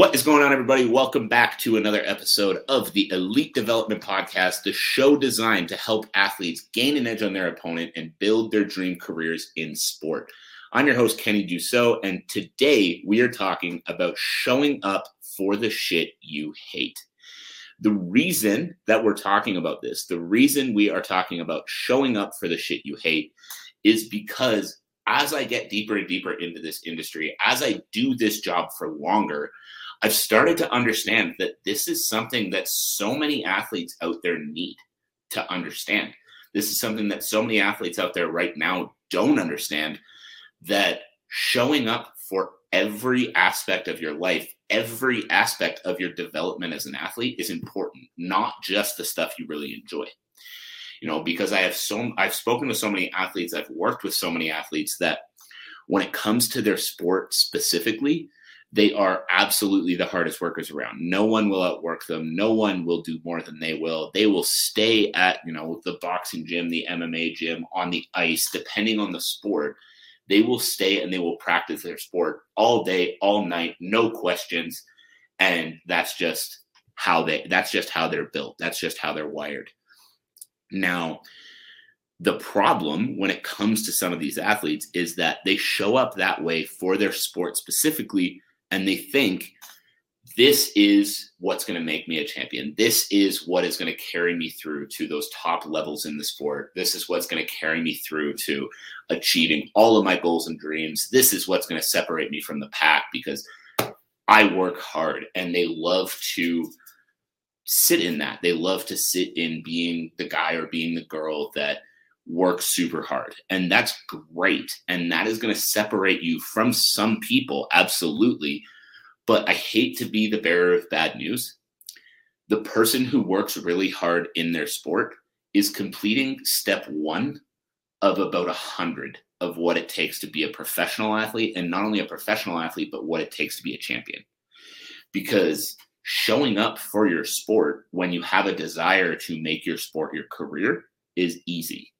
What is going on, everybody? Welcome back to another episode of the Elite Development Podcast, the show designed to help athletes gain an edge on their opponent and build their dream careers in sport. I'm your host, Kenny Dussault, and today we are talking about showing up for the shit you hate. The reason that we're talking about this, the reason we are talking about showing up for the shit you hate, is because as I get deeper and deeper into this industry, as I do this job for longer, I've started to understand that this is something that so many athletes out there need to understand. This is something that so many athletes out there right now don't understand that showing up for every aspect of your life, every aspect of your development as an athlete is important, not just the stuff you really enjoy. You know, because I have so I've spoken to so many athletes, I've worked with so many athletes that when it comes to their sport specifically, they are absolutely the hardest workers around. No one will outwork them. No one will do more than they will. They will stay at, you know, the boxing gym, the MMA gym, on the ice, depending on the sport. They will stay and they will practice their sport all day, all night, no questions. And that's just how they that's just how they're built. That's just how they're wired. Now, the problem when it comes to some of these athletes is that they show up that way for their sport specifically and they think this is what's going to make me a champion. This is what is going to carry me through to those top levels in the sport. This is what's going to carry me through to achieving all of my goals and dreams. This is what's going to separate me from the pack because I work hard and they love to sit in that. They love to sit in being the guy or being the girl that works super hard. And that's great. And that is going to separate you from some people, absolutely. But I hate to be the bearer of bad news. The person who works really hard in their sport is completing step one of about a hundred of what it takes to be a professional athlete and not only a professional athlete but what it takes to be a champion because showing up for your sport when you have a desire to make your sport your career is easy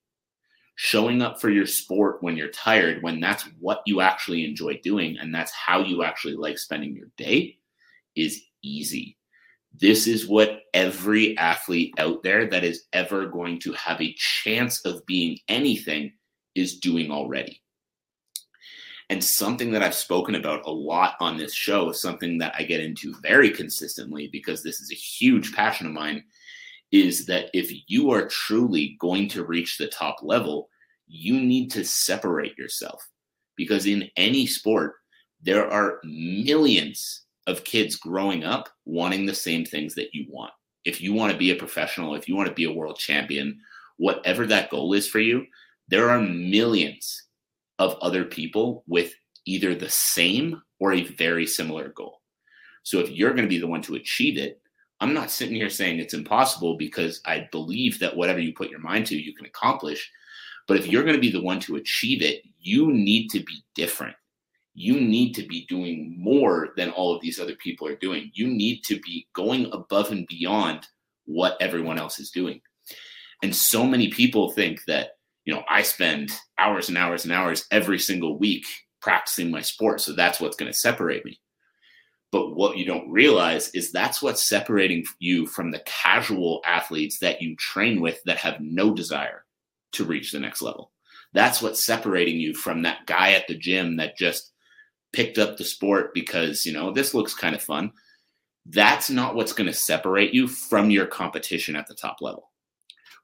showing up for your sport when you're tired, when that's what you actually enjoy doing and that's how you actually like spending your day, is easy. This is what every athlete out there that is ever going to have a chance of being anything is doing already. And something that I've spoken about a lot on this show, something that I get into very consistently because this is a huge passion of mine, is that if you are truly going to reach the top level, you need to separate yourself because in any sport, there are millions of kids growing up wanting the same things that you want. If you want to be a professional, if you want to be a world champion, whatever that goal is for you, there are millions of other people with either the same or a very similar goal. So if you're going to be the one to achieve it, I'm not sitting here saying it's impossible because I believe that whatever you put your mind to, you can accomplish. But if you're going to be the one to achieve it, you need to be different. You need to be doing more than all of these other people are doing. You need to be going above and beyond what everyone else is doing. And so many people think that, you know, I spend hours and hours and hours every single week practicing my sport. So that's what's going to separate me. But what you don't realize is that's what's separating you from the casual athletes that you train with that have no desire to reach the next level. That's what's separating you from that guy at the gym that just picked up the sport because, you know, this looks kind of fun. That's not what's going to separate you from your competition at the top level.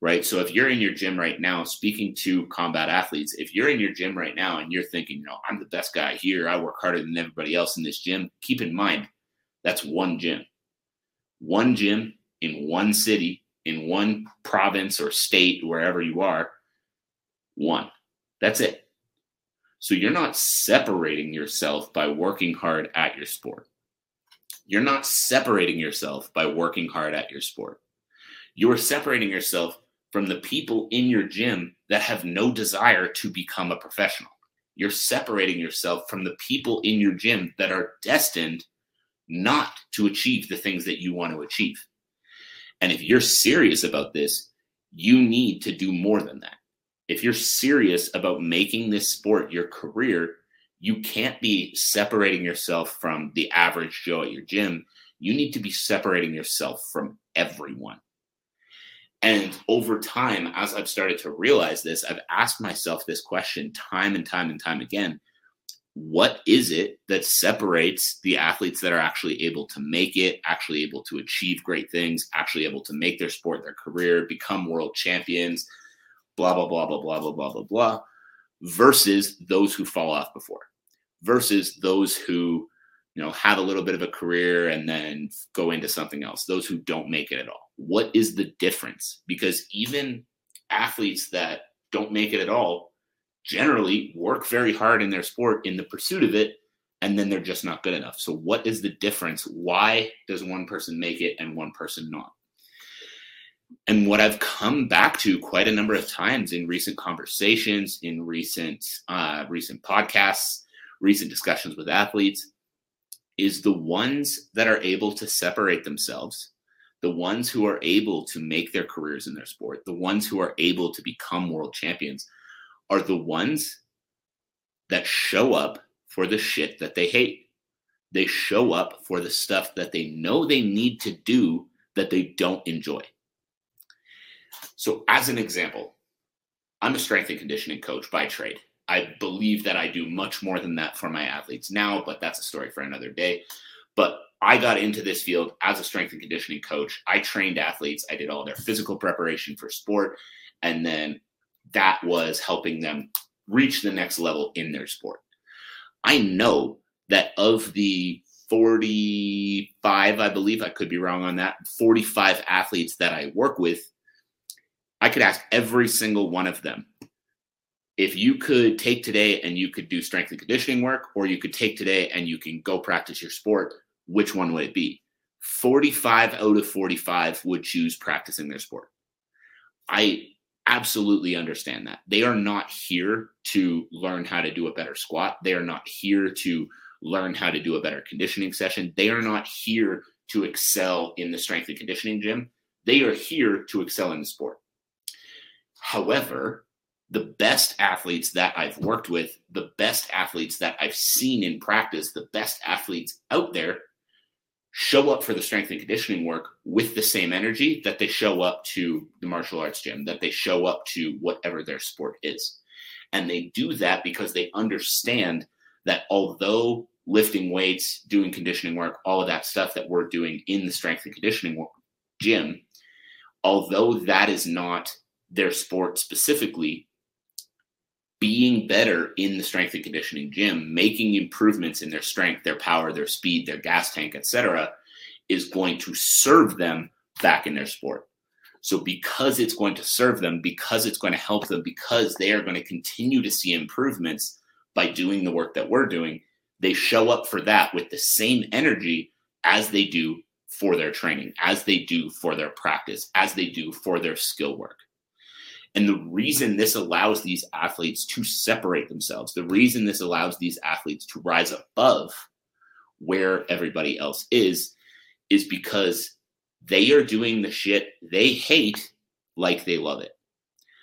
Right. So if you're in your gym right now, speaking to combat athletes, if you're in your gym right now and you're thinking, you know, I'm the best guy here, I work harder than everybody else in this gym, keep in mind that's one gym. One gym in one city, in one province or state, wherever you are, one. That's it. So you're not separating yourself by working hard at your sport. You're not separating yourself by working hard at your sport. You are separating yourself from the people in your gym that have no desire to become a professional. You're separating yourself from the people in your gym that are destined not to achieve the things that you want to achieve. And if you're serious about this, you need to do more than that. If you're serious about making this sport your career, you can't be separating yourself from the average Joe at your gym. You need to be separating yourself from everyone. And over time, as I've started to realize this, I've asked myself this question time and time and time again what is it that separates the athletes that are actually able to make it, actually able to achieve great things, actually able to make their sport their career, become world champions, blah, blah, blah, blah, blah, blah, blah, blah, blah, versus those who fall off before, versus those who, you know, have a little bit of a career and then go into something else, those who don't make it at all. What is the difference? Because even athletes that don't make it at all generally work very hard in their sport in the pursuit of it and then they're just not good enough. So what is the difference? Why does one person make it and one person not? And what I've come back to quite a number of times in recent conversations, in recent uh, recent podcasts, recent discussions with athletes, is the ones that are able to separate themselves, the ones who are able to make their careers in their sport, the ones who are able to become world champions, are the ones that show up for the shit that they hate. They show up for the stuff that they know they need to do that they don't enjoy. So, as an example, I'm a strength and conditioning coach by trade. I believe that I do much more than that for my athletes now, but that's a story for another day. But I got into this field as a strength and conditioning coach. I trained athletes, I did all their physical preparation for sport, and then that was helping them reach the next level in their sport. I know that of the 45, I believe, I could be wrong on that, 45 athletes that I work with, I could ask every single one of them if you could take today and you could do strength and conditioning work, or you could take today and you can go practice your sport, which one would it be? 45 out of 45 would choose practicing their sport. I absolutely understand that. They are not here to learn how to do a better squat. They are not here to learn how to do a better conditioning session. They are not here to excel in the strength and conditioning gym. They are here to excel in the sport. However, the best athletes that I've worked with, the best athletes that I've seen in practice, the best athletes out there show up for the strength and conditioning work with the same energy that they show up to the martial arts gym, that they show up to whatever their sport is. And they do that because they understand that although lifting weights, doing conditioning work, all of that stuff that we're doing in the strength and conditioning gym, although that is not their sport specifically, being better in the strength and conditioning gym, making improvements in their strength, their power, their speed, their gas tank, etc., is going to serve them back in their sport. So, because it's going to serve them, because it's going to help them, because they are going to continue to see improvements by doing the work that we're doing, they show up for that with the same energy as they do for their training, as they do for their practice, as they do for their skill work. And the reason this allows these athletes to separate themselves, the reason this allows these athletes to rise above where everybody else is, is because they are doing the shit they hate like they love it.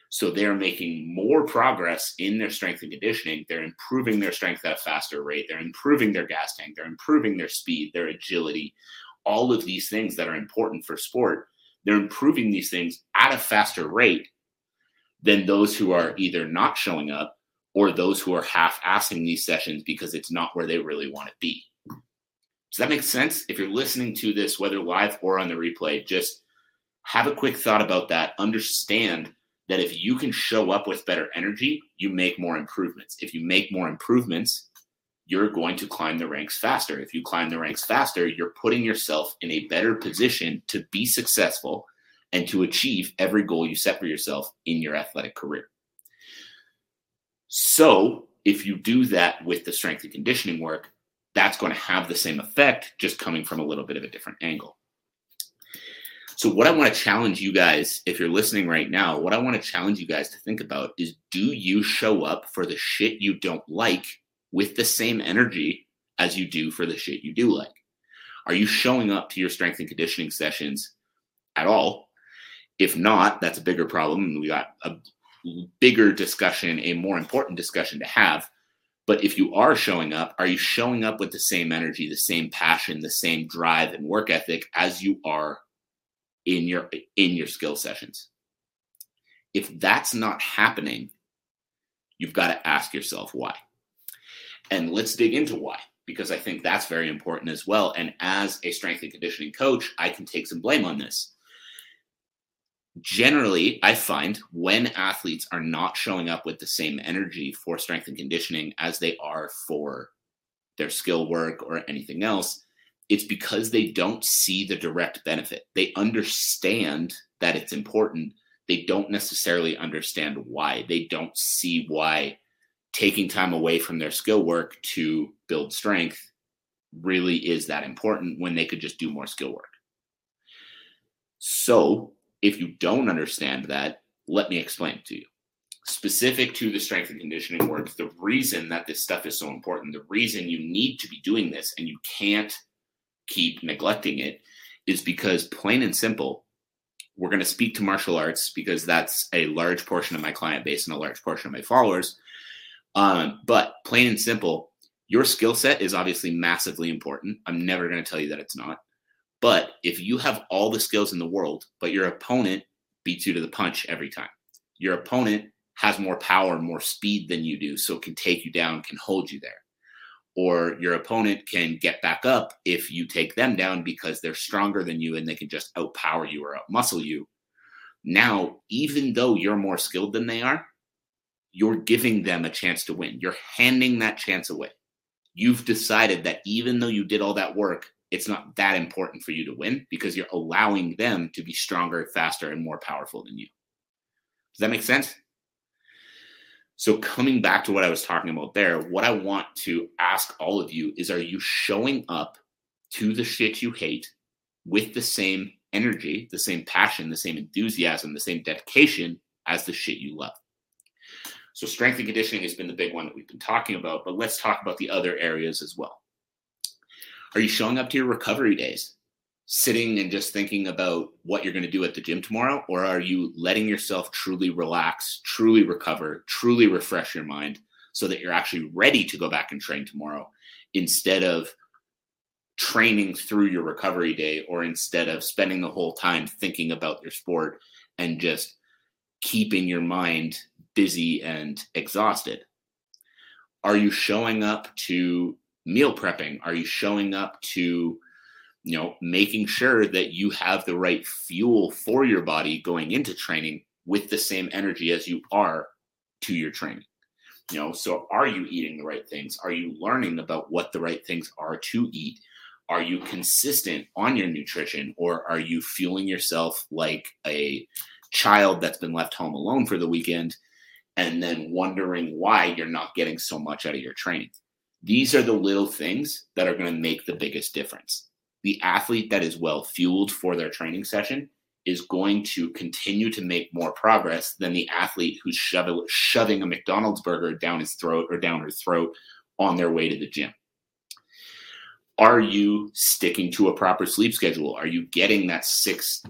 So they're making more progress in their strength and conditioning. They're improving their strength at a faster rate. They're improving their gas tank. They're improving their speed, their agility, all of these things that are important for sport. They're improving these things at a faster rate than those who are either not showing up or those who are half assing these sessions because it's not where they really want to be. Does that make sense? If you're listening to this, whether live or on the replay, just have a quick thought about that. Understand that if you can show up with better energy, you make more improvements. If you make more improvements, you're going to climb the ranks faster. If you climb the ranks faster, you're putting yourself in a better position to be successful and to achieve every goal you set for yourself in your athletic career. So, if you do that with the strength and conditioning work, that's going to have the same effect, just coming from a little bit of a different angle. So, what I want to challenge you guys, if you're listening right now, what I want to challenge you guys to think about is do you show up for the shit you don't like with the same energy as you do for the shit you do like? Are you showing up to your strength and conditioning sessions at all? If not, that's a bigger problem. And we got a bigger discussion, a more important discussion to have. But if you are showing up, are you showing up with the same energy, the same passion, the same drive and work ethic as you are in your in your skill sessions? If that's not happening, you've got to ask yourself why. And let's dig into why because I think that's very important as well. And as a strength and conditioning coach, I can take some blame on this. Generally, I find when athletes are not showing up with the same energy for strength and conditioning as they are for their skill work or anything else, it's because they don't see the direct benefit. They understand that it's important. They don't necessarily understand why. They don't see why taking time away from their skill work to build strength really is that important when they could just do more skill work. So, if you don't understand that, let me explain it to you. Specific to the strength and conditioning work, the reason that this stuff is so important, the reason you need to be doing this and you can't keep neglecting it is because, plain and simple, we're going to speak to martial arts because that's a large portion of my client base and a large portion of my followers. Um, but plain and simple, your skill set is obviously massively important. I'm never going to tell you that it's not. But if you have all the skills in the world, but your opponent beats you to the punch every time, your opponent has more power, more speed than you do, so can take you down, can hold you there. Or your opponent can get back up if you take them down because they're stronger than you and they can just outpower you or outmuscle you. Now, even though you're more skilled than they are, you're giving them a chance to win. You're handing that chance away. You've decided that even though you did all that work, it's not that important for you to win because you're allowing them to be stronger, faster, and more powerful than you. Does that make sense? So, coming back to what I was talking about there, what I want to ask all of you is are you showing up to the shit you hate with the same energy, the same passion, the same enthusiasm, the same dedication as the shit you love? So strength and conditioning has been the big one that we've been talking about, but let's talk about the other areas as well. Are you showing up to your recovery days, sitting and just thinking about what you're going to do at the gym tomorrow? Or are you letting yourself truly relax, truly recover, truly refresh your mind so that you're actually ready to go back and train tomorrow instead of training through your recovery day or instead of spending the whole time thinking about your sport and just keeping your mind busy and exhausted? Are you showing up to meal prepping? Are you showing up to, you know, making sure that you have the right fuel for your body going into training with the same energy as you are to your training? You know, so are you eating the right things? Are you learning about what the right things are to eat? Are you consistent on your nutrition or are you fueling yourself like a child that's been left home alone for the weekend and then wondering why you're not getting so much out of your training. These are the little things that are going to make the biggest difference. The athlete that is well fueled for their training session is going to continue to make more progress than the athlete who's shoving a McDonald's burger down his throat or down her throat on their way to the gym. Are you sticking to a proper sleep schedule? Are you getting that six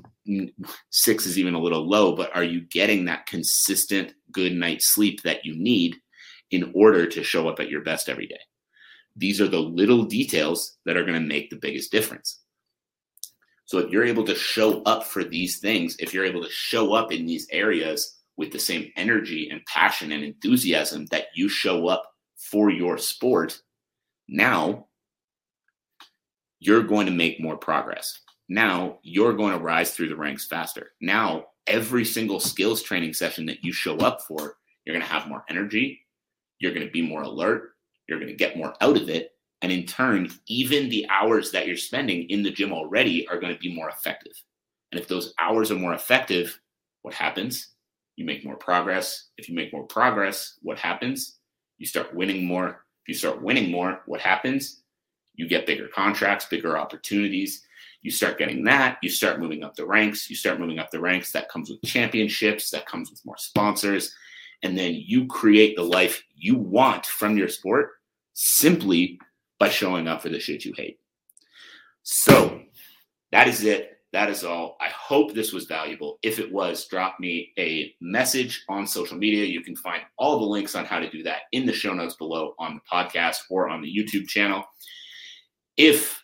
six is even a little low but are you getting that consistent good night's sleep that you need in order to show up at your best every day these are the little details that are going to make the biggest difference so if you're able to show up for these things if you're able to show up in these areas with the same energy and passion and enthusiasm that you show up for your sport now you're going to make more progress. Now you're going to rise through the ranks faster. Now, every single skills training session that you show up for, you're going to have more energy. You're going to be more alert. You're going to get more out of it. And in turn, even the hours that you're spending in the gym already are going to be more effective. And if those hours are more effective, what happens? You make more progress. If you make more progress, what happens? You start winning more. If you start winning more, what happens? you get bigger contracts, bigger opportunities. You start getting that, you start moving up the ranks, you start moving up the ranks. That comes with championships, that comes with more sponsors. And then you create the life you want from your sport simply by showing up for the shit you hate. So that is it. That is all. I hope this was valuable. If it was, drop me a message on social media. You can find all the links on how to do that in the show notes below on the podcast or on the YouTube channel. If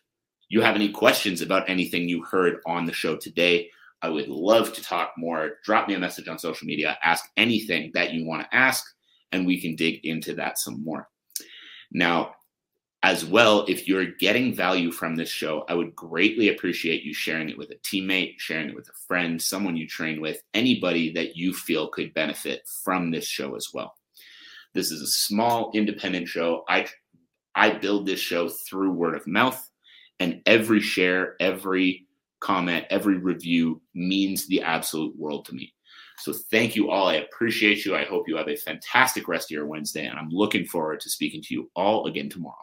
you have any questions about anything you heard on the show today, I would love to talk more. Drop me a message on social media. Ask anything that you want to ask, and we can dig into that some more. Now, as well, if you're getting value from this show, I would greatly appreciate you sharing it with a teammate, sharing it with a friend, someone you train with, anybody that you feel could benefit from this show as well. This is a small independent show. I I build this show through word of mouth, and every share, every comment, every review means the absolute world to me. So thank you all. I appreciate you. I hope you have a fantastic rest of your Wednesday, and I'm looking forward to speaking to you all again tomorrow.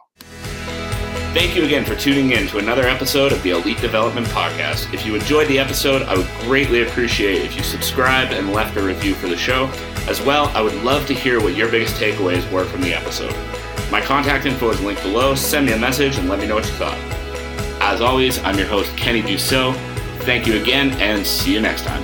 Thank you again for tuning in to another episode of the Elite Development Podcast. If you enjoyed the episode, I would greatly appreciate if you subscribed and left a review for the show. As well, I would love to hear what your biggest takeaways were from the episode. My contact info is linked below. Send me a message and let me know what you thought. As always, I'm your host, Kenny Dussault. Thank you again, and see you next time.